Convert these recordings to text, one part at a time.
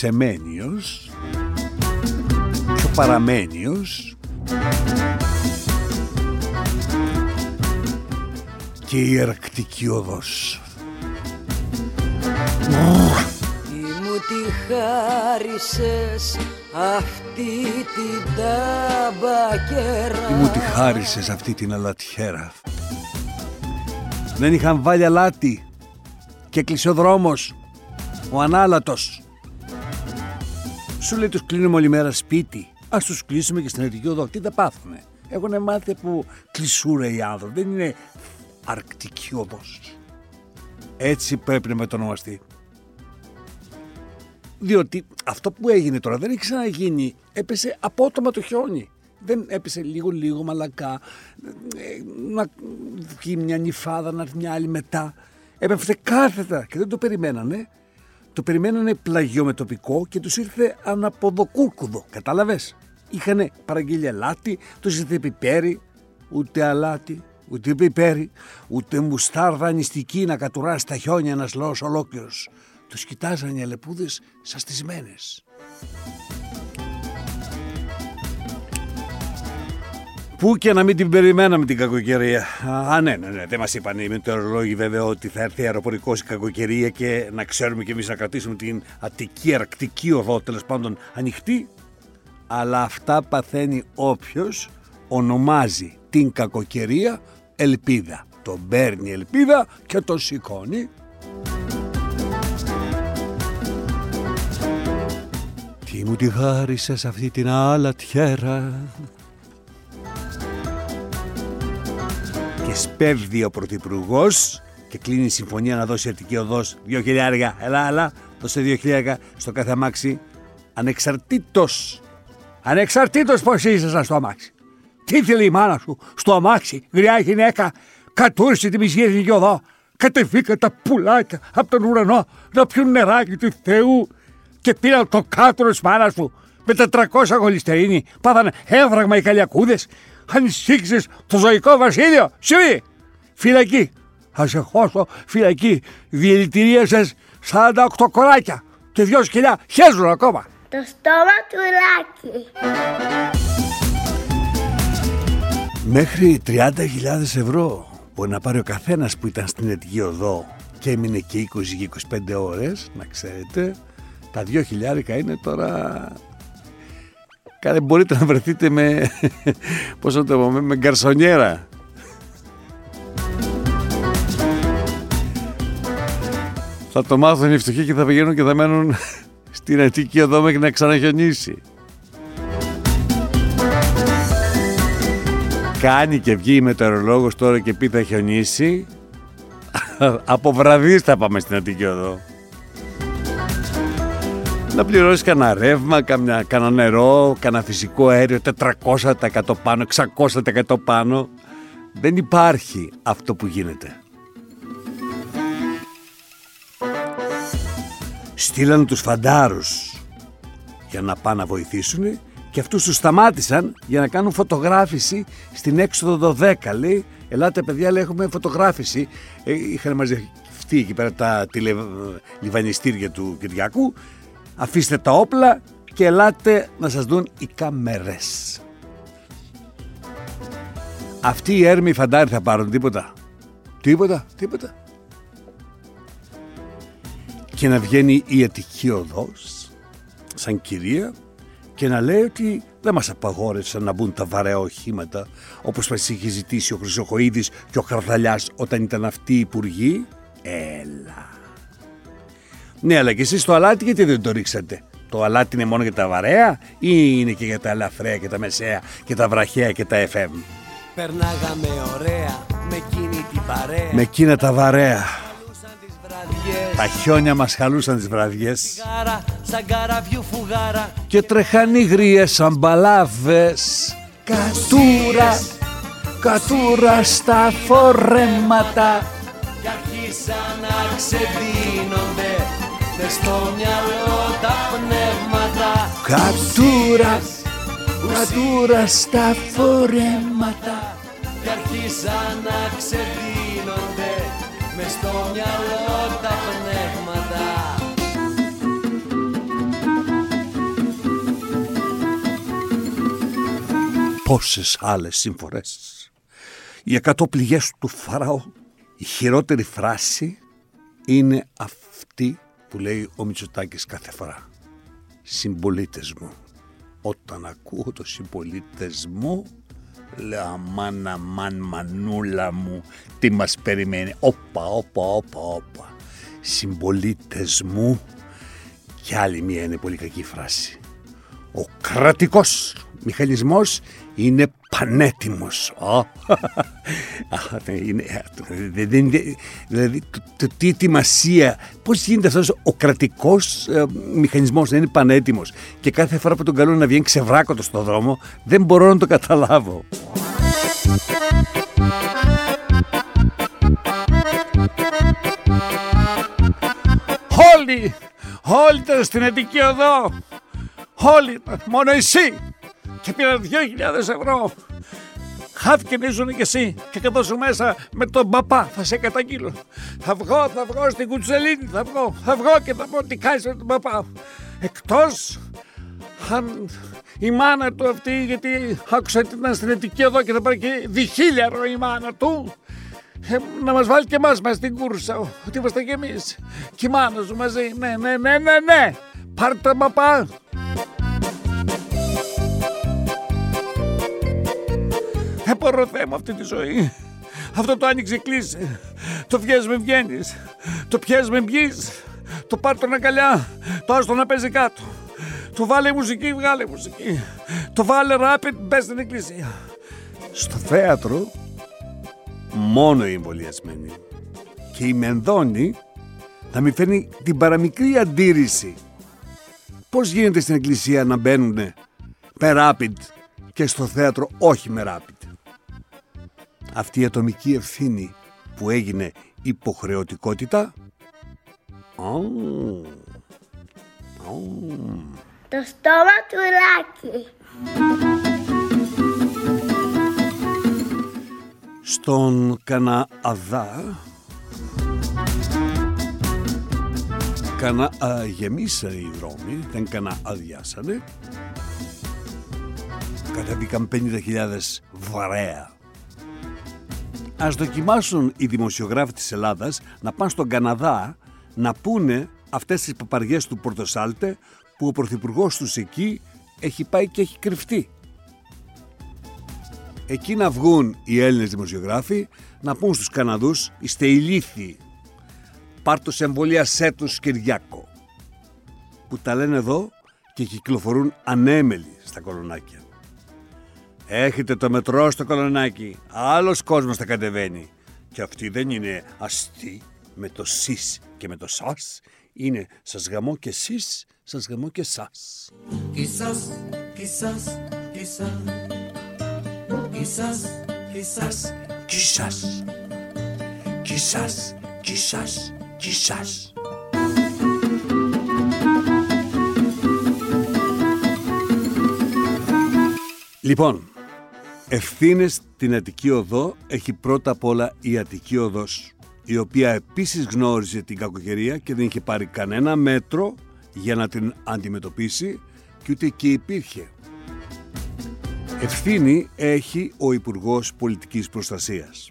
Σεμένιος και ο Παραμένιος και η Ιερακτική Οδός. Τι μου τη χάρισες αυτή την ταμπακέρα Τι μου τη χάρισες αυτή την αλατιέρα. Δεν είχαν βάλει αλάτι και κλείσε ο δρόμος, ο ανάλατος. Σου λέει τους κλείνουμε όλη μέρα σπίτι. Ας τους κλείσουμε και στην Αττική Οδό. Τι θα πάθουνε; Έχουν μάθει που κλεισούρε οι άνθρωποι. Δεν είναι αρκτική οδός. Έτσι πρέπει να μετονομαστεί. Διότι αυτό που έγινε τώρα δεν έχει ξαναγίνει. Έπεσε απότομα το χιόνι. Δεν έπεσε λίγο λίγο μαλακά. ε, Να βγει μια νυφάδα, να έρθει μια άλλη μετά. Έπεφτε κάθετα και δεν το περιμένανε. Το περιμένανε πλαγιό με τοπικό και τους ήρθε αναποδοκούρκουδο. Κατάλαβες; Είχανε παραγγείλει αλάτι, τους ήρθε πιπέρι, ούτε αλάτι, ούτε πιπέρι, ούτε μουστάρδα νηστική να κατουρά στα χιόνια ένας λαός ολόκληρος. Τους κοιτάζανε οι αλεπούδες σαστισμένες. Πού και να μην την περιμέναμε την κακοκαιρία. Α, ναι, ναι, ναι. Δεν μας είπαν οι μετεωρολόγοι βέβαια ότι θα έρθει αεροπορικός η κακοκαιρία και να ξέρουμε κι εμείς να κρατήσουμε την Αττική Αρκτική οδό τέλος πάντων ανοιχτή. Αλλά αυτά παθαίνει όποιος ονομάζει την κακοκαιρία ελπίδα. Τον παίρνει ελπίδα και τον σηκώνει. Τι μου τη χάρισες αυτή την αλατιέρα και σπέβδει ο Πρωθυπουργός και κλείνει η συμφωνία να δώσει αρτική οδός δύο χιλιάρια. Ελά, ελά, δώσε δύο χιλιάρια στο κάθε αμάξι. Ανεξαρτήτως. Ανεξαρτήτως πώς είσαι σαν στο αμάξι. Τι θέλει η μάνα σου στο αμάξι, γριά γυναίκα, κατούρισε τη μισή εθνική οδό. Κατεβήκα τα πουλάκια από τον ουρανό να πιούν νεράκι του Θεού και πήραν το κάτω της μάνας σου με 400 γολιστερίνη. Πάθανε έβραγμα οι καλιακούδες ανησύξεις το ζωικό βασίλειο. Σιωπή! Φυλακή. Θα σε χώσω φυλακή. Διελητηρίασες 48 κοράκια και δυο σκυλιά χέζουν ακόμα. Το στόμα του Λάκη. Μέχρι 30.000 ευρώ μπορεί να πάρει ο καθένας που ήταν στην Αιτική Οδό και έμεινε και 20 25 ώρες, να ξέρετε. Τα 2 χιλιάρικα είναι τώρα Κάνε μπορείτε να βρεθείτε με, πώς το πούμε, με γκαρσονιέρα. Θα το μάθουν οι φτωχοί και θα πηγαίνουν και θα μένουν στην Αττική εδώ μέχρι να ξαναχιονίσει. Κάνει και βγει η μετεωρολόγος τώρα και πει θα χιονίσει. Από βραδείς θα πάμε στην Αττική Οδό να πληρώσεις κανένα ρεύμα, κανένα, κανένα νερό, κανένα φυσικό αέριο, 400% πάνω, 600% πάνω. Δεν υπάρχει αυτό που γίνεται. Στείλαν τους φαντάρους για να πάνε να βοηθήσουν και αυτούς τους σταμάτησαν για να κάνουν φωτογράφηση στην έξοδο 12. Λέει, ελάτε παιδιά, λέει, έχουμε φωτογράφηση. Ε, είχαν μαζευτεί εκεί πέρα τα τηλελιβανιστήρια του Κυριακού αφήστε τα όπλα και ελάτε να σας δουν οι κάμερες. Αυτοί οι έρμοι φαντάροι θα πάρουν τίποτα. Τίποτα, τίποτα. Και να βγαίνει η Αττική Οδός, σαν κυρία, και να λέει ότι δεν μας απαγόρευσαν να μπουν τα βαρέα οχήματα, όπως μας είχε ζητήσει ο Χρυσοχοίδης και ο Χαρδαλιάς όταν ήταν αυτοί οι υπουργοί. Έλα. Ναι, αλλά και εσείς το αλάτι γιατί δεν το ρίξατε; Το αλάτι είναι μόνο για τα βαρέα ή είναι και για τα ελαφραία και τα μεσαία και τα βραχαία και τα FM. Περνάγαμε ωραία με εκείνη την παρέα Με εκείνα τα βαρέα. Χαλούσαν τις βραδιές Τα χιόνια μας χαλούσαν τις βραδιές Σιγάρα, σαν καραβιού φουγάρα και τρεχάνοι γρίες σαν μπαλάβες. Κατούρα, κατούρα στα φορέματα. Κι άρχισαν να ξεδίνονται Μες στο μυαλό τα πνεύματα. Κατούρα, κατούρα στα φορέματα. Και αρχίσαν να ξεδίνονται με στο μυαλό τα πνεύματα. Πόσες άλλες συμφορές οι εκατό πληγές του Φαραώ. Η χειρότερη φράση είναι αυτή που λέει ο Μητσοτάκης κάθε φορά. Συμπολίτες μου. Όταν ακούω το συμπολίτες μου, λέω αμάν αμάν μανούλα μου, τι μας περιμένει. Όπα, όπα, όπα, όπα. Συμπολίτες μου. Και άλλη μία είναι πολύ κακή φράση. Ο κρατικός μηχανισμός είναι πανέτοιμος. Δηλαδή, τι ετοιμασία, πώς γίνεται αυτός ο κρατικός ε, μηχανισμός να είναι πανέτοιμος και κάθε φορά που τον καλούν να βγαίνει ξεβράκωτος στο δρόμο, δεν μπορώ να το καταλάβω. Όλοι, όλοι ήταν στην Αττική Οδό. Όλοι, μόνο εσύ και πήρα 2.000 ευρώ. Χάθηκε να ήσουν και εσύ και σου μέσα με τον παπά θα σε καταγγείλω. Θα βγω, θα βγω στην κουτσελίνη, θα βγω, θα βγω και θα πω τι κάνεις με τον παπά. Εκτός αν η μάνα του αυτή, γιατί άκουσα ότι ήταν στην ετική εδώ και θα πάρει και διχίλιαρο η μάνα του, ε, να μας βάλει και εμάς μέσα στην κούρσα, ότι είμαστε κι εμείς. Και η μάνα σου μαζί, ναι, ναι, ναι, ναι, ναι. Πάρτε τον παπά. Δεν μπορώ θέμα αυτή τη ζωή. Αυτό το άνοιξε κλείσει. Το βγες με βγαίνεις. Το πιες με μπγείς. Το πάρ' τον αγκαλιά. Το άστο να παίζει κάτω. Το βάλε μουσική, βγάλε μουσική. Το βάλε ράπιτ, μπες στην εκκλησία. Στο θέατρο μόνο οι εμβολιασμένοι. Και η Μενδώνη θα μην φέρνει την παραμικρή αντίρρηση. Πώς γίνεται στην εκκλησία να μπαίνουν με ράπιτ και στο θέατρο όχι με ράπιτ αυτή η ατομική ευθύνη που έγινε υποχρεωτικότητα. Το στόμα του Λάκη Στον Κανααδά Κανα, α, γεμίσανε οι δρόμοι, δεν κανα αδειάσανε. Κατέβηκαν 50.000 βαρέα Ας δοκιμάσουν οι δημοσιογράφοι της Ελλάδας να πάνε στον Καναδά να πούνε αυτές τις παπαριές του Πορτοσάλτε που ο πρωθυπουργός τους εκεί έχει πάει και έχει κρυφτεί. Εκεί να βγουν οι Έλληνες δημοσιογράφοι να πούν στους Καναδούς είστε ηλίθιοι. Πάρ' σε εμβολίασέ τους Κυριάκο. Που τα λένε εδώ και κυκλοφορούν ανέμελοι στα κολονάκια. Έχετε το μετρό στο κολονάκι. άλλος κόσμος τα κατεβαίνει. Και αυτή δεν είναι αστή με το σεις και με το σας, Είναι σας γαμώ και σεις, σας γαμώ και σας. Και σας, και σας, και σας. Και σας, και σας, σας. σας, σας, και σας. Λοιπόν, Ευθύνες στην Αττική Οδό έχει πρώτα απ' όλα η Αττική Οδός, η οποία επίσης γνώριζε την κακοκαιρία και δεν είχε πάρει κανένα μέτρο για να την αντιμετωπίσει και ούτε και υπήρχε. Ευθύνη έχει ο Υπουργός Πολιτικής Προστασίας.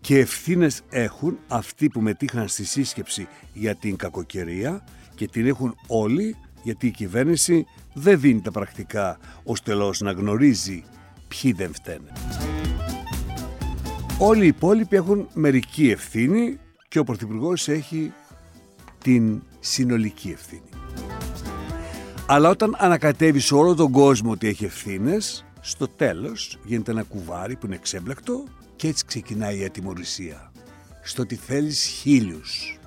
Και ευθύνες έχουν αυτοί που μετήχαν στη σύσκεψη για την κακοκαιρία και την έχουν όλοι γιατί η κυβέρνηση δεν δίνει τα πρακτικά ώστε να γνωρίζει ποιοι δεν φταίνε. Όλοι οι υπόλοιποι έχουν μερική ευθύνη και ο Πρωθυπουργός έχει την συνολική ευθύνη. Αλλά όταν ανακατεύει σε όλο τον κόσμο ότι έχει ευθύνες, στο τέλος γίνεται ένα κουβάρι που είναι εξέμπλακτο και έτσι ξεκινάει η ατιμορρησία. Στο ότι θέλεις χίλιους.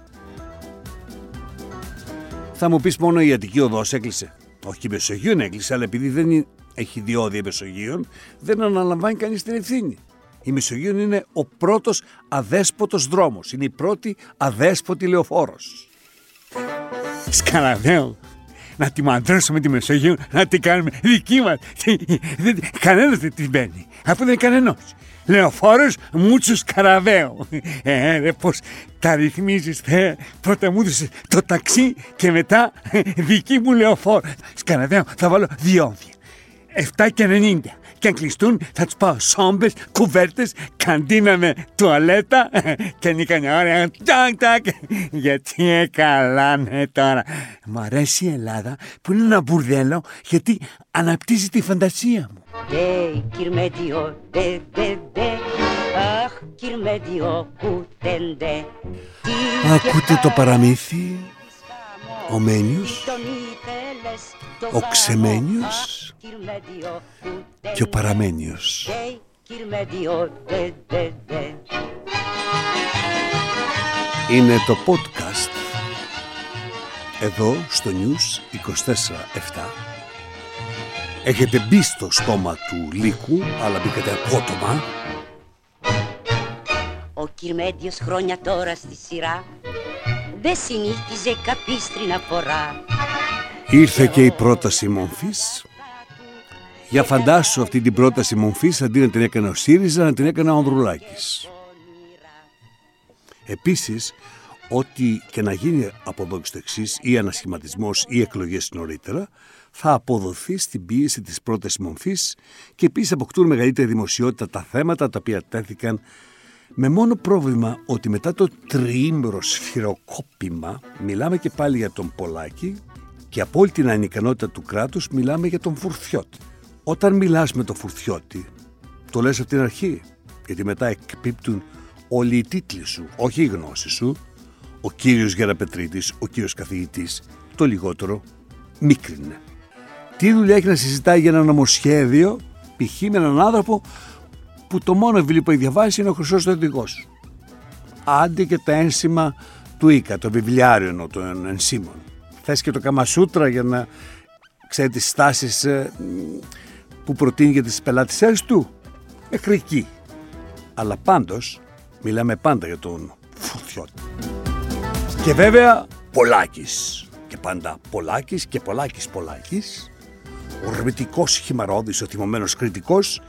Θα μου πεις μόνο η Αττική Οδός έκλεισε. Όχι και η Μεσογείο έκλεισε, αλλά επειδή δεν έχει διόδια Μεσογείων, δεν αναλαμβάνει κανείς την ευθύνη. Η Μεσογείο είναι ο πρώτος αδέσποτος δρόμος. Είναι η πρώτη αδέσποτη λεωφόρος. Σκαναδέο. Να τη μαντρώσουμε τη Μεσογείο, να την κάνουμε δική μας. Κανένας δεν την μπαίνει. Αφού δεν είναι κανένας. Λεωφόρος Μούτσου Καραβαίο. Ε, ρε, πώς τα ρυθμίζεις, ε, πρώτα μου έδωσες το ταξί και μετά δική μου λεωφόρο. Σκαναδέο, θα βάλω διόδια. 7 και 90. και αν κλειστούν θα τους πάω σόμπες, κουβέρτες, καντίνα με τουαλέτα και νίκα μια ωραία τάκ τάκ γιατί έκαλάνε τώρα. Μου αρέσει η Ελλάδα που είναι ένα μπουρδέλο γιατί αναπτύσσει τη φαντασία μου. Δε, κυρμέτιο, δε, δε, δε, αχ, κυρμέτιο, κουτέντε. Ακούτε το παραμύθι, ο Μένιος, ο Ξεμένιος και ο Παραμένιος. Είναι το podcast εδώ στο News 24-7. Έχετε μπει στο στόμα του λύκου, αλλά μπήκατε απότομα. Ο Κυρμέντιος χρόνια τώρα στη σειρά δεν συνήθιζε καπίστρινα φορά. Ήρθε και η πρόταση μομφής. Για φαντάσου αυτή την πρόταση μομφής αντί να την έκανε ο ΣΥΡΙΖΑ να την έκανε ο Ανδρουλάκης. Επίσης, ό,τι και να γίνει από εδώ και στο εξής ή ανασχηματισμός ή εκλογές νωρίτερα, θα αποδοθεί στην πίεση της πρώτης μομφής και επίσης αποκτούν μεγαλύτερη δημοσιότητα τα θέματα τα οποία τέθηκαν με μόνο πρόβλημα ότι μετά το τριήμερο σφυροκόπημα μιλάμε και πάλι για τον Πολάκη και από όλη την ανικανότητα του κράτους μιλάμε για τον Φουρθιώτη. Όταν μιλάς με τον Φουρθιώτη, το λες από την αρχή, γιατί μετά εκπίπτουν όλοι οι τίτλοι σου, όχι οι γνώσεις σου. Ο κύριος Γεραπετρίτης, ο κύριος καθηγητής, το λιγότερο, μίκρινε. Τι δουλειά έχει να συζητάει για ένα νομοσχέδιο, π.χ. με έναν άνθρωπο που το μόνο βιβλίο που έχει διαβάσει είναι ο Χρυσός Οδηγός. Άντε και τα ένσημα του Ίκα, το βιβλιάριο των ενσύμων. Θες και το Καμασούτρα για να ξέρεις τις στάσεις ε, που προτείνει για τις πελάτησές του; Μέχρι εκεί. Αλλά πάντως μιλάμε πάντα για τον Φουρτιώτη. Και βέβαια Πολάκης. Και πάντα Πολάκης και Πολάκης Πολάκης. Ορμητικός χυμαρόδης, ο θυμωμένος κριτικός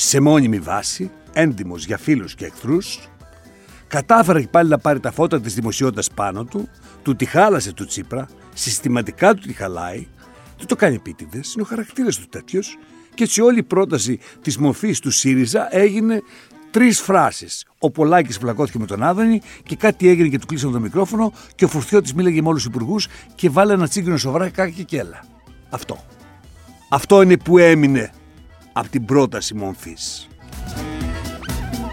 σε μόνιμη βάση, έντιμος για φίλους και εχθρούς, κατάφερε και πάλι να πάρει τα φώτα της δημοσιότητας πάνω του, του τη χάλασε του Τσίπρα, συστηματικά του τη χαλάει, του το κάνει επίτηδες, είναι ο χαρακτήρας του τέτοιος και έτσι όλη η πρόταση της μορφής του ΣΥΡΙΖΑ έγινε τρεις φράσεις. Ο Πολάκης φλακώθηκε με τον Άδωνη και κάτι έγινε και του κλείσανε το μικρόφωνο και ο Φουρτιώτης μίλαγε με όλους τους υπουργούς και βάλε ένα τσίγκρινο σοβράκι κάκι και έλα. Αυτό. Αυτό είναι που έμεινε από την πρόταση μορφής.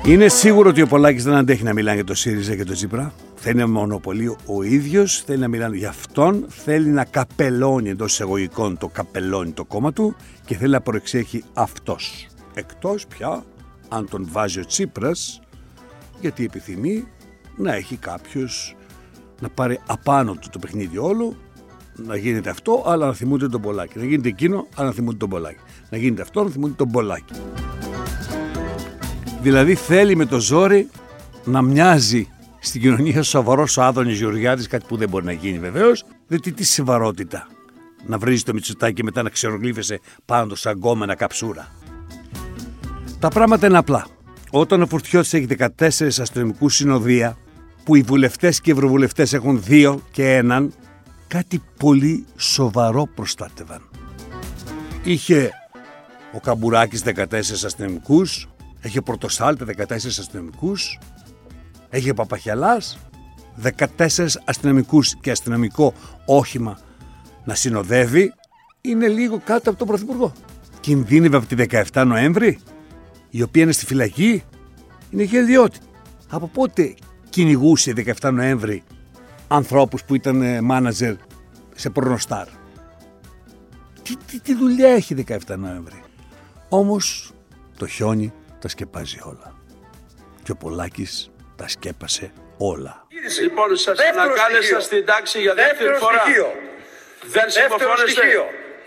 Είναι σίγουρο ότι ο Πολάκης δεν αντέχει να μιλάει για το ΣΥΡΙΖΑ και το Τσίπρα. Θέλει να μονοπολεί ο ίδιος, θέλει να μιλάνε για αυτόν, θέλει να καπελώνει εντός εισαγωγικών το καπελώνει το κόμμα του και θέλει να προεξέχει αυτός. Εκτός πια αν τον βάζει ο Τσίπρας γιατί επιθυμεί να έχει κάποιος να πάρει απάνω του το παιχνίδι όλο να γίνεται αυτό, αλλά να θυμούνται τον Πολάκη. Να γίνεται εκείνο, αλλά να θυμούνται τον Πολάκη. Να γίνεται αυτό, να θυμούνται τον Πολάκη. Δηλαδή θέλει με το ζόρι να μοιάζει στην κοινωνία σοβαρός ο Άδωνης Γεωργιάδης, κάτι που δεν μπορεί να γίνει βεβαίως, διότι τι σεβαρότητα. Να βρει το μυτσουτάκι και μετά να ξερογλύφεσαι πάνω σαν γκόμενα καψούρα. Τα πράγματα είναι απλά. Όταν ο Φουρτιώτης έχει 14 αστυνομικούς συνοδεία, που οι βουλευτές και οι ευρωβουλευτές έχουν δύο και έναν, κάτι πολύ σοβαρό προστάτευαν. Είχε ο Καμπουράκης 14 αστυνομικούς, έχει ο Πρωτοσάλτε 14 αστυνομικούς, έχει ο Παπαχιαλάς 14 αστυνομικούς και αστυνομικό όχημα να συνοδεύει, είναι λίγο κάτω από τον Πρωθυπουργό. Κινδύνευε από τη 17 Νοέμβρη, η οποία είναι στη φυλακή, είναι γελιότη. Από πότε κυνηγούσε 17 Νοέμβρη ανθρώπους που ήταν μάναζερ σε πορνοστάρ; Τι, τι, τι δουλειά έχει 17 Νοέμβρη; Όμως το χιόνι τα σκεπάζει όλα. Και ο Πολάκης τα σκέπασε όλα. Λοιπόν, σας ανακάλεσα στην τάξη για δεύτερη φορά. Στοιχείο. Δεν συμμορφώνεστε.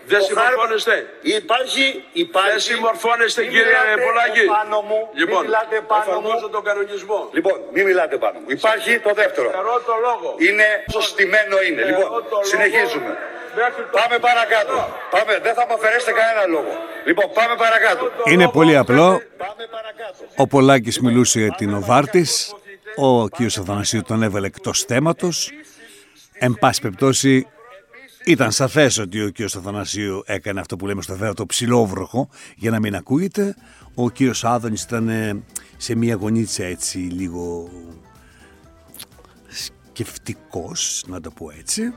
Δεν συμμορφώνεστε. Υπάρχει, υπάρχει. Δεν συμμορφώνεστε Μην κύριε μιλάτε Πολάκη. Πάνω μου. Λοιπόν, μην μιλάτε πάνω εφαρμόζω μου. τον κανονισμό. Λοιπόν, μην μιλάτε πάνω μου. Υπάρχει το δεύτερο. Φερώ το λόγο. Είναι σωστημένο είναι. Φερώ Λοιπόν, το λόγο συνεχίζουμε. Μέχρι το- Πάμε παρακάτω. Πάμε, δεν θα μου αφαιρέσετε κανένα λόγο. Λοιπόν, πάμε παρακάτω. Είναι πολύ απλό. Πάμε παρακάτω. Ο Πολάκης μιλούσε για την Οβάρτης. Ο κ. Αθανασίου τον έβαλε εκτός θέματος. Εν πάση περιπτώσει Ήταν σαφές ότι ο κύριος Αθανασίου έκανε αυτό που λέμε στο θέατρο ψηλόβροχο για να μην ακούγεται. Ο κύριος Άδωνης ήταν ε, σε μια γωνίτσα έτσι λίγο σκεφτικός, να το πω έτσι.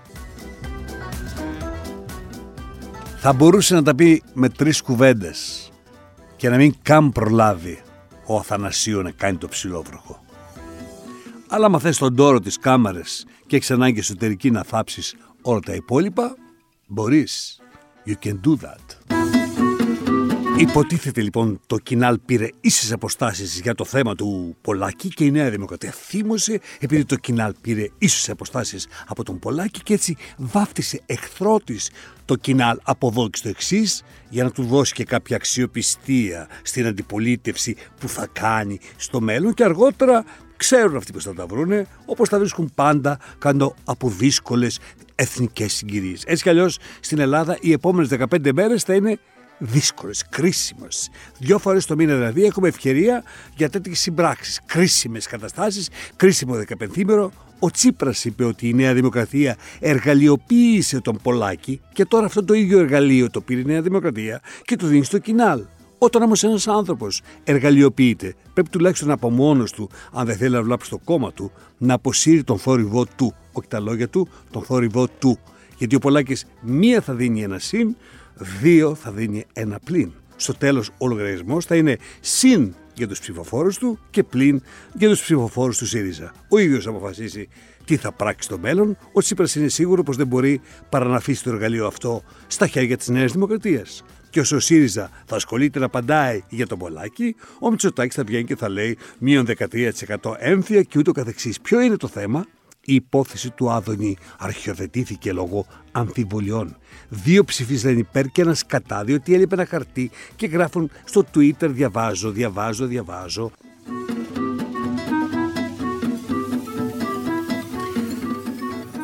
Θα μπορούσε να τα πει με τρεις κουβέντες και να μην καν προλάβει ο Αθανασίου να κάνει το ψηλόβροχο. Αλλά άμα θες τον τόρο της κάμαρες και έχεις ανάγκη εσωτερική να θάψεις όλα τα υπόλοιπα, μπορείς. You can do that. Υποτίθεται λοιπόν το κοινάλ πήρε ίσες αποστάσεις για το θέμα του Πολάκη και η Νέα Δημοκρατία θύμωσε επειδή το κοινάλ πήρε ίσες αποστάσεις από τον Πολάκη και έτσι βάφτισε εχθρό τη το κοινάλ από εδώ και στο εξής για να του δώσει και κάποια αξιοπιστία στην αντιπολίτευση που θα κάνει στο μέλλον και αργότερα ξέρουν αυτοί πως θα τα βρούνε όπως τα βρίσκουν πάντα κάτω από δύσκολες εθνικές συγκυρίες. Έτσι κι αλλιώς στην Ελλάδα οι επόμενες 15 μέρες θα είναι δύσκολες, κρίσιμες. Δυο φορές το μήνα δηλαδή έχουμε ευκαιρία για τέτοιες συμπράξεις, κρίσιμες καταστάσεις, κρίσιμο δεκαπενθήμερο. Ο Τσίπρας είπε ότι η Νέα Δημοκρατία εργαλειοποίησε τον Πολάκη και τώρα αυτό το ίδιο εργαλείο το πήρε η Νέα Δημοκρατία και το δίνει στο κοινάλ. Όταν όμως ένας άνθρωπος εργαλειοποιείται, πρέπει τουλάχιστον από μόνος του, αν δεν θέλει να βλάψει το κόμμα του, να αποσύρει τον θόρυβό του. Όχι τα λόγια του, τον θόρυβό του. Γιατί ο Πολάκης μία θα δίνει ένα συν, δύο θα δίνει ένα πλήν. Στο τέλος ο λογαριασμός θα είναι συν για τους ψηφοφόρους του και πλην για τους ψηφοφόρους του ΣΥΡΙΖΑ. Ο ίδιος αποφασίσει τι θα πράξει στο μέλλον, ο Τσίπρας είναι σίγουρο πως δεν μπορεί παρά να αφήσει το εργαλείο αυτό στα χέρια της Νέας Δημοκρατίας. Και όσο ο ΣΥΡΙΖΑ θα ασχολείται να απαντάει για τον Πολάκη, ο Μητσοτάκης θα βγαίνει και θα λέει μείον 13% έμφυα και ούτω καθεξής. Ποιο είναι το θέμα, η υπόθεση του Άδωνη αρχιοθετήθηκε λόγω αμφιβολιών. Δύο ψηφίσαν υπέρ και ένας κατά, διότι έλειπε ένα χαρτί και γράφουν στο Twitter διαβάζω, διαβάζω, διαβάζω.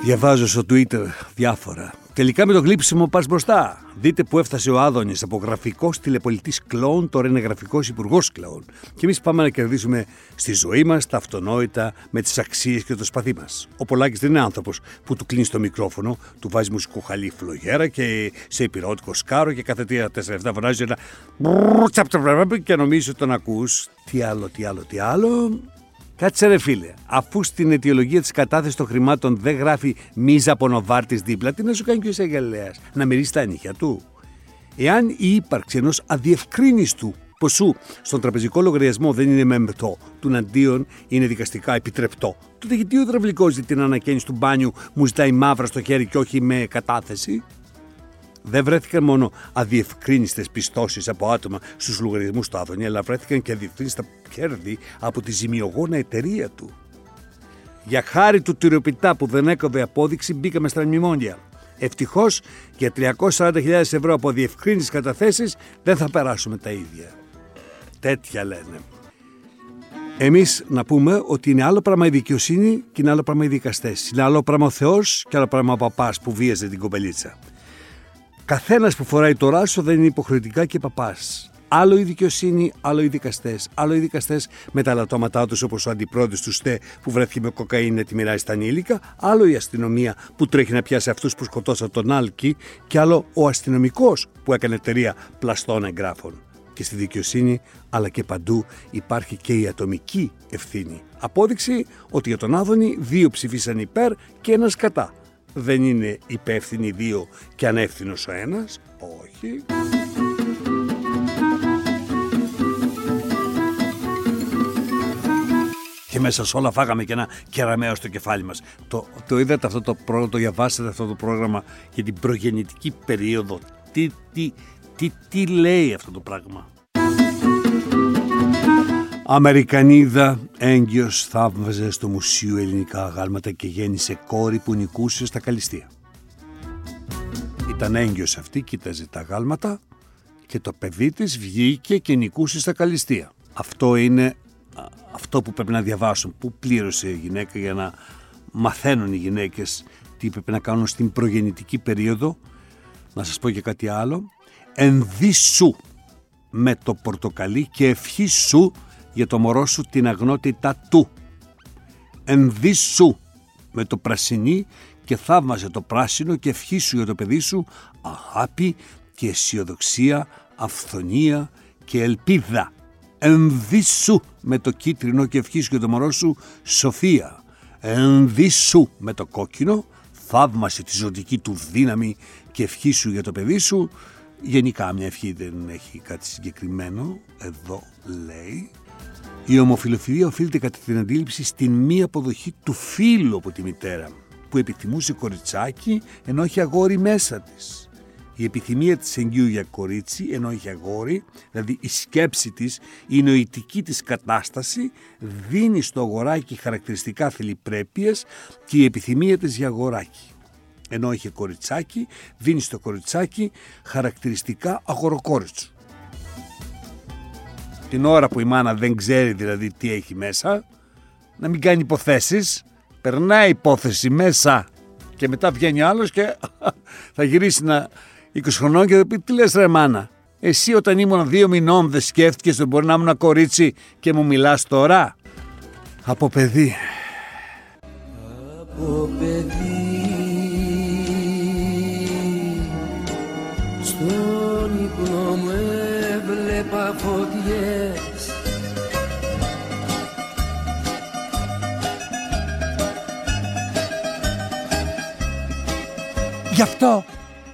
Διαβάζω στο Twitter διάφορα. Τελικά με το γλύψιμο πας μπροστά. Δείτε που έφτασε ο Άδωνης από γραφικός τηλεπολιτής κλόουν, τώρα είναι γραφικός υπουργός κλόουν. Και εμείς πάμε να κερδίσουμε στη ζωή μας τα αυτονόητα με τις αξίες και το σπαθί μας. Ο Πολάκης δεν είναι άνθρωπος που του κλείνει το μικρόφωνο, του βάζει μουσικό χαλί φλογέρα και σε υπηρεώτικο σκάρο και κάθε τρία τέσσερα λεπτά φωνάζει ένα και νομίζεις ότι τον ακούς. Τι άλλο, τι άλλο, τι άλλο. Κάτσε ρε φίλε, αφού στην αιτιολογία της κατάθεσης των χρημάτων δεν γράφει μίζα από νοβάρτη δίπλα, τι να σου κάνει και ο εισαγγελέας, να μυρίσει τα νύχια του. Εάν η ύπαρξη ενός αδιευκρίνηστου ποσού στον τραπεζικό λογαριασμό δεν είναι μεμπτό, του αντίον είναι δικαστικά επιτρεπτό, τότε γιατί ο υδραυλικός την ανακαίνιση του μπάνιου μου ζητάει μαύρα στο χέρι και όχι με κατάθεση; Δεν βρέθηκαν μόνο αδιευκρίνηστε πιστώσεις από άτομα στους λογαριασμούς του Άδωνη, αλλά βρέθηκαν και αδιευκρίνηστα κέρδη από τη ζημιογόνα εταιρεία του. Για χάρη του τυριοπιτά που δεν έκοβε απόδειξη, μπήκαμε στα μνημόνια. Ευτυχώς για 340.000 ευρώ από διευκρίνησει καταθέσεις δεν θα περάσουμε τα ίδια. Τέτοια λένε. Εμείς να πούμε ότι είναι άλλο πράγμα η δικαιοσύνη και είναι άλλο πράγμα οι δικαστές. Είναι άλλο πράγμα ο Θεός και άλλο πράγμα ο παπάς που βίαζε την κοπελίτσα. Καθένας που φοράει το ράσο δεν είναι υποχρεωτικά και παπάς. Άλλο η δικαιοσύνη, άλλο οι δικαστές. Άλλο οι δικαστές με τα λατώματά τους όπως ο αντιπρόεδρος του ΣΤΕ που βρέθηκε με κοκαίνη να τη μοιράζει στα ανήλικα. Άλλο η αστυνομία που τρέχει να πιάσει αυτούς που σκοτώσαν τον Άλκη. Και άλλο ο αστυνομικός που έκανε εταιρεία πλαστών εγγράφων. Και στη δικαιοσύνη αλλά και παντού υπάρχει και η ατομική ευθύνη. Απόδειξη ότι για τον Άδωνη δύο ψηφίσαν υπέρ και ένας κατά δεν είναι υπεύθυνοι δύο και ανεύθυνος ο ένας. Όχι. Και μέσα σε όλα φάγαμε και ένα κεραμαίο στο κεφάλι μας. Το, το είδατε αυτό το πρόγραμμα, το διαβάσατε αυτό το πρόγραμμα για την προγεννητική περίοδο. Τι, τι, τι, τι λέει αυτό το πράγμα; Αμερικανίδα έγκυος θαύμαζε στο Μουσείο Ελληνικά Αγάλματα και γέννησε κόρη που νικούσε στα καλυστία. Ήταν έγκυος αυτή, κοίταζε τα αγάλματα και το παιδί της βγήκε και νικούσε στα καλυστία. Αυτό είναι αυτό που πρέπει να διαβάσουν. Πού πλήρωσε η γυναίκα για να μαθαίνουν οι γυναίκες τι πρέπει να κάνουν στην προγεννητική περίοδο. Να σας πω και κάτι άλλο. Ενδύσου με το πορτοκαλί και ευχή σου για το μωρό σου την αγνότητα του. Ενδύσου με το πρασινί και θαύμασε το πράσινο και ευχή σου για το παιδί σου αγάπη και αισιοδοξία, αυθονία και ελπίδα. Ενδύσου με το κίτρινο και ευχή σου για το μωρό σου σοφία. Ενδύσου με το κόκκινο, θαύμασε τη ζωτική του δύναμη και ευχή σου για το παιδί σου. Γενικά μια ευχή δεν έχει κάτι συγκεκριμένο, εδώ λέει. Η ομοφιλοφιλία οφείλεται κατά την αντίληψη στην μη αποδοχή του φίλου από τη μητέρα που επιθυμούσε κοριτσάκι ενώ έχει αγόρι μέσα της η επιθυμία της εγγύου για κορίτσι ενώ έχει αγόρι, δηλαδή η σκέψη της, η νοητική της κατάσταση δίνει στο αγοράκι χαρακτηριστικά θηλυπρέπειες και η επιθυμία της για αγοράκι. Ενώ έχει κοριτσάκι, δίνει στο κοριτσάκι χαρακτηριστικά αγοροκόριτσου. Την ώρα που η μάνα δεν ξέρει δηλαδή τι έχει μέσα, να μην κάνει υποθέσεις, περνάει υπόθεση μέσα και μετά βγαίνει άλλος και θα γυρίσει να 20 χρονών και θα πει τι λες ρε μάνα. Εσύ όταν ήμουν δύο μηνών δεν σκέφτηκες ότι μπορεί να ήμουν κορίτσι και μου μιλάς τώρα; Από παιδί. Από παιδί έβλεπα φωτιές Γι' αυτό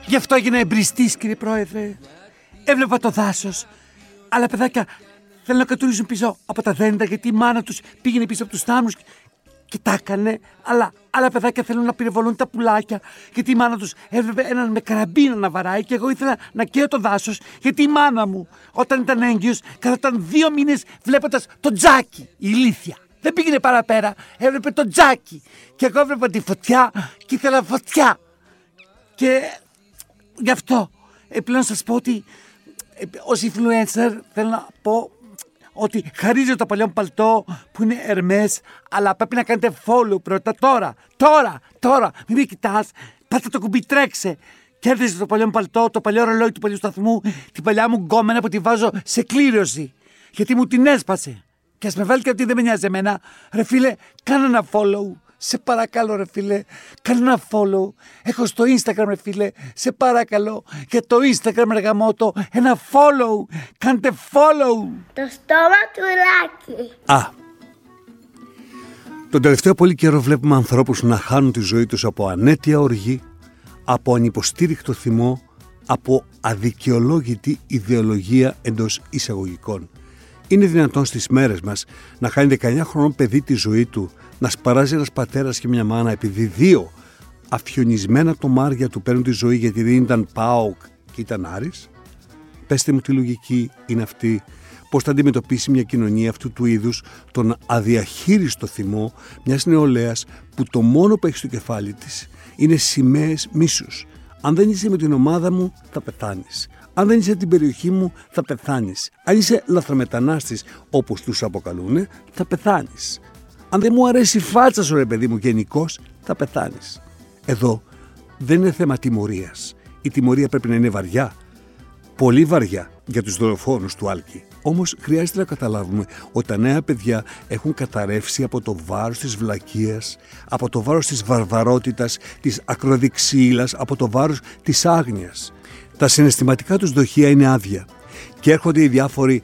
Γι' αυτό έγινα εμπριστής, κύριε Πρόεδρε. Έβλεπα το δάσος. Αλλά παιδάκια θέλουν να κατουρίζουν πίσω από τα δέντρα γιατί η μάνα τους πήγαινε πίσω από τους θάμνους και τα έκανε. Αλλά άλλα παιδάκια θέλουν να πυροβολούν τα πουλάκια γιατί η μάνα τους έβλεπε έναν με καραμπίνα να βαράει και εγώ ήθελα να καίω το δάσος γιατί η μάνα μου όταν ήταν έγκυος καθόταν δύο μήνες βλέποντας το τζάκι, η ηλίθεια. Δεν πήγαινε παραπέρα, έβλεπε το τζάκι. Και εγώ έβλεπα τη φωτιά και ήθελα φωτιά. Και Γι' αυτό επιπλέον σας πω ότι ε, ως influencer θέλω να πω ότι χαρίζω το παλιό παλτό που είναι ερμές αλλά πρέπει να κάνετε follow πρώτα τώρα, τώρα, τώρα μην με κοιτάς, πάτε το κουμπί τρέξε Κέρδισε το παλιό παλτό, το παλιό ρολόι του παλιού σταθμού, την παλιά μου γκόμενα που τη βάζω σε κλήρωση. Γιατί μου την έσπασε. Και ας με βάλει και αυτή δεν με νοιάζει εμένα. Ρε φίλε, κάνε ένα follow. Σε παρακαλώ ρε φίλε, κάνε ένα follow. Έχω στο Instagram ρε φίλε, σε παρακαλώ. Και το Instagram ρε γαμώτο, ένα follow. Κάντε follow. Το στόμα του Λάκη. Α, τον τελευταίο πολύ καιρό βλέπουμε ανθρώπους να χάνουν τη ζωή τους από ανέτεια οργή, από ανυποστήρικτο θυμό, από αδικαιολόγητη ιδεολογία εντός εισαγωγικών. Είναι δυνατόν στις μέρες μας να χάνει 19 χρονών παιδί τη ζωή του να σπαράζει ένας πατέρας και μια μάνα επειδή δύο αφιονισμένα τομάρια του παίρνουν τη ζωή γιατί δεν ήταν ΠΑΟΚ και ήταν Άρης; Πεςτε μου τι λογική είναι αυτή, πώς θα αντιμετωπίσει μια κοινωνία αυτού του είδους τον αδιαχείριστο θυμό μιας νεολαίας που το μόνο που έχει στο κεφάλι της είναι σημαίες μίσους. Αν δεν είσαι με την ομάδα μου θα πεθάνεις. Αν δεν είσαι την περιοχή μου θα πεθάνεις. Αν είσαι λαθρομετανάστης όπως τους αποκαλούν θα πεθάνεις. Αν δεν μου αρέσει η φάτσα σου ρε παιδί μου γενικώς, θα πεθάνεις. Εδώ δεν είναι θέμα τιμωρίας. Η τιμωρία πρέπει να είναι βαριά. Πολύ βαριά για τους δολοφόνους του Άλκη. Όμως χρειάζεται να καταλάβουμε ότι τα νέα παιδιά έχουν καταρρεύσει από το βάρος της βλακείας, από το βάρος της βαρβαρότητας, της ακροδεξίλας, από το βάρος της άγνοιας. Τα συναισθηματικά τους δοχεία είναι άδεια και έρχονται οι διάφοροι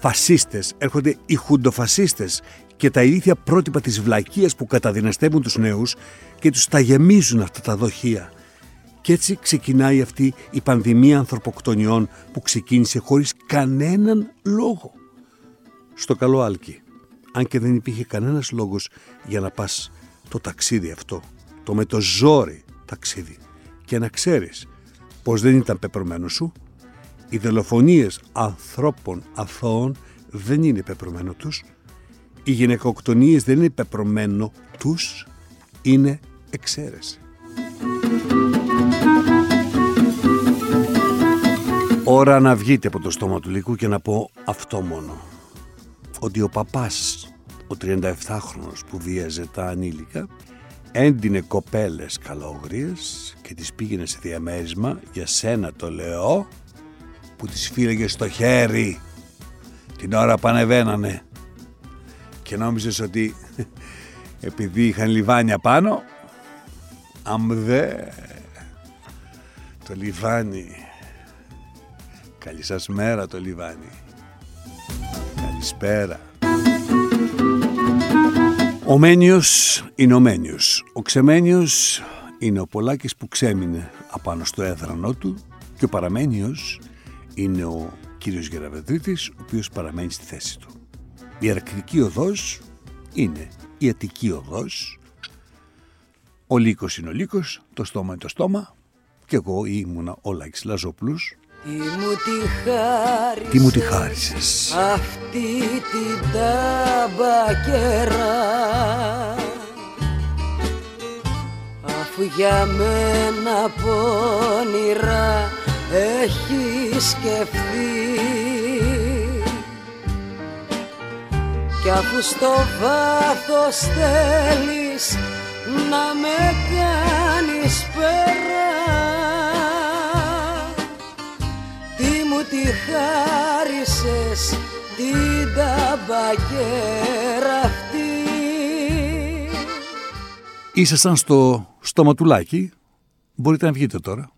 φασίστες, έρχονται οι χουντοφασίστες και τα ηλίθια πρότυπα της βλακείας που καταδυναστεύουν τους νέους και τους τα γεμίζουν αυτά τα δοχεία. Και έτσι ξεκινάει αυτή η πανδημία ανθρωποκτονιών που ξεκίνησε χωρίς κανέναν λόγο. Στο καλό Άλκη, αν και δεν υπήρχε κανένας λόγος για να πας το ταξίδι αυτό, το με το ζόρι ταξίδι και να ξέρεις πως δεν ήταν πεπρωμένος σου, οι δολοφονίες ανθρώπων αθώων δεν είναι πεπρωμένο τους, οι γυναικοκτονίες δεν είναι πεπρωμένο τους, είναι εξαίρεση. Ώρα να βγείτε από το στόμα του λύκου και να πω αυτό μόνο. Ότι ο παπάς, ο 37χρονος που βίαζε τα ανήλικα, έντυνε κοπέλες καλόγριες και τις πήγαινε σε διαμέρισμα, για σένα το λέω, που τις φύλεγε στο χέρι την ώρα που ανεβαίνανε και νόμιζες ότι επειδή είχαν λιβάνια πάνω Αμδέ. Το Λιβάνι. Καλή σας μέρα το Λιβάνι. Καλησπέρα. Ο Μένιος είναι ο Μένιος. Ο Ξεμένιος είναι ο Πολάκης που ξέμεινε απάνω στο έδρανό του και ο Παραμένιος είναι ο κύριος Γεραβετρίτης ο οποίος παραμένει στη θέση του. Η αρκτική οδός είναι η Αττική οδός ο Λύκος είναι ο Λύκος, το στόμα είναι το στόμα και εγώ ήμουνα ο Λάκης Λαζόπουλος Τι μου τη χάρισες, Τι μου τη χάρισες; αυτή την ταμπακέρα; Αφού για μένα πόνιρα έχεις σκεφτεί Κι αφού στο βάθος θέλεις να με κάνεις πέρα τη χάρισες την ταμπακέρα αυτή. Ήσασταν στο στοματουλάκι. Μπορείτε να βγείτε τώρα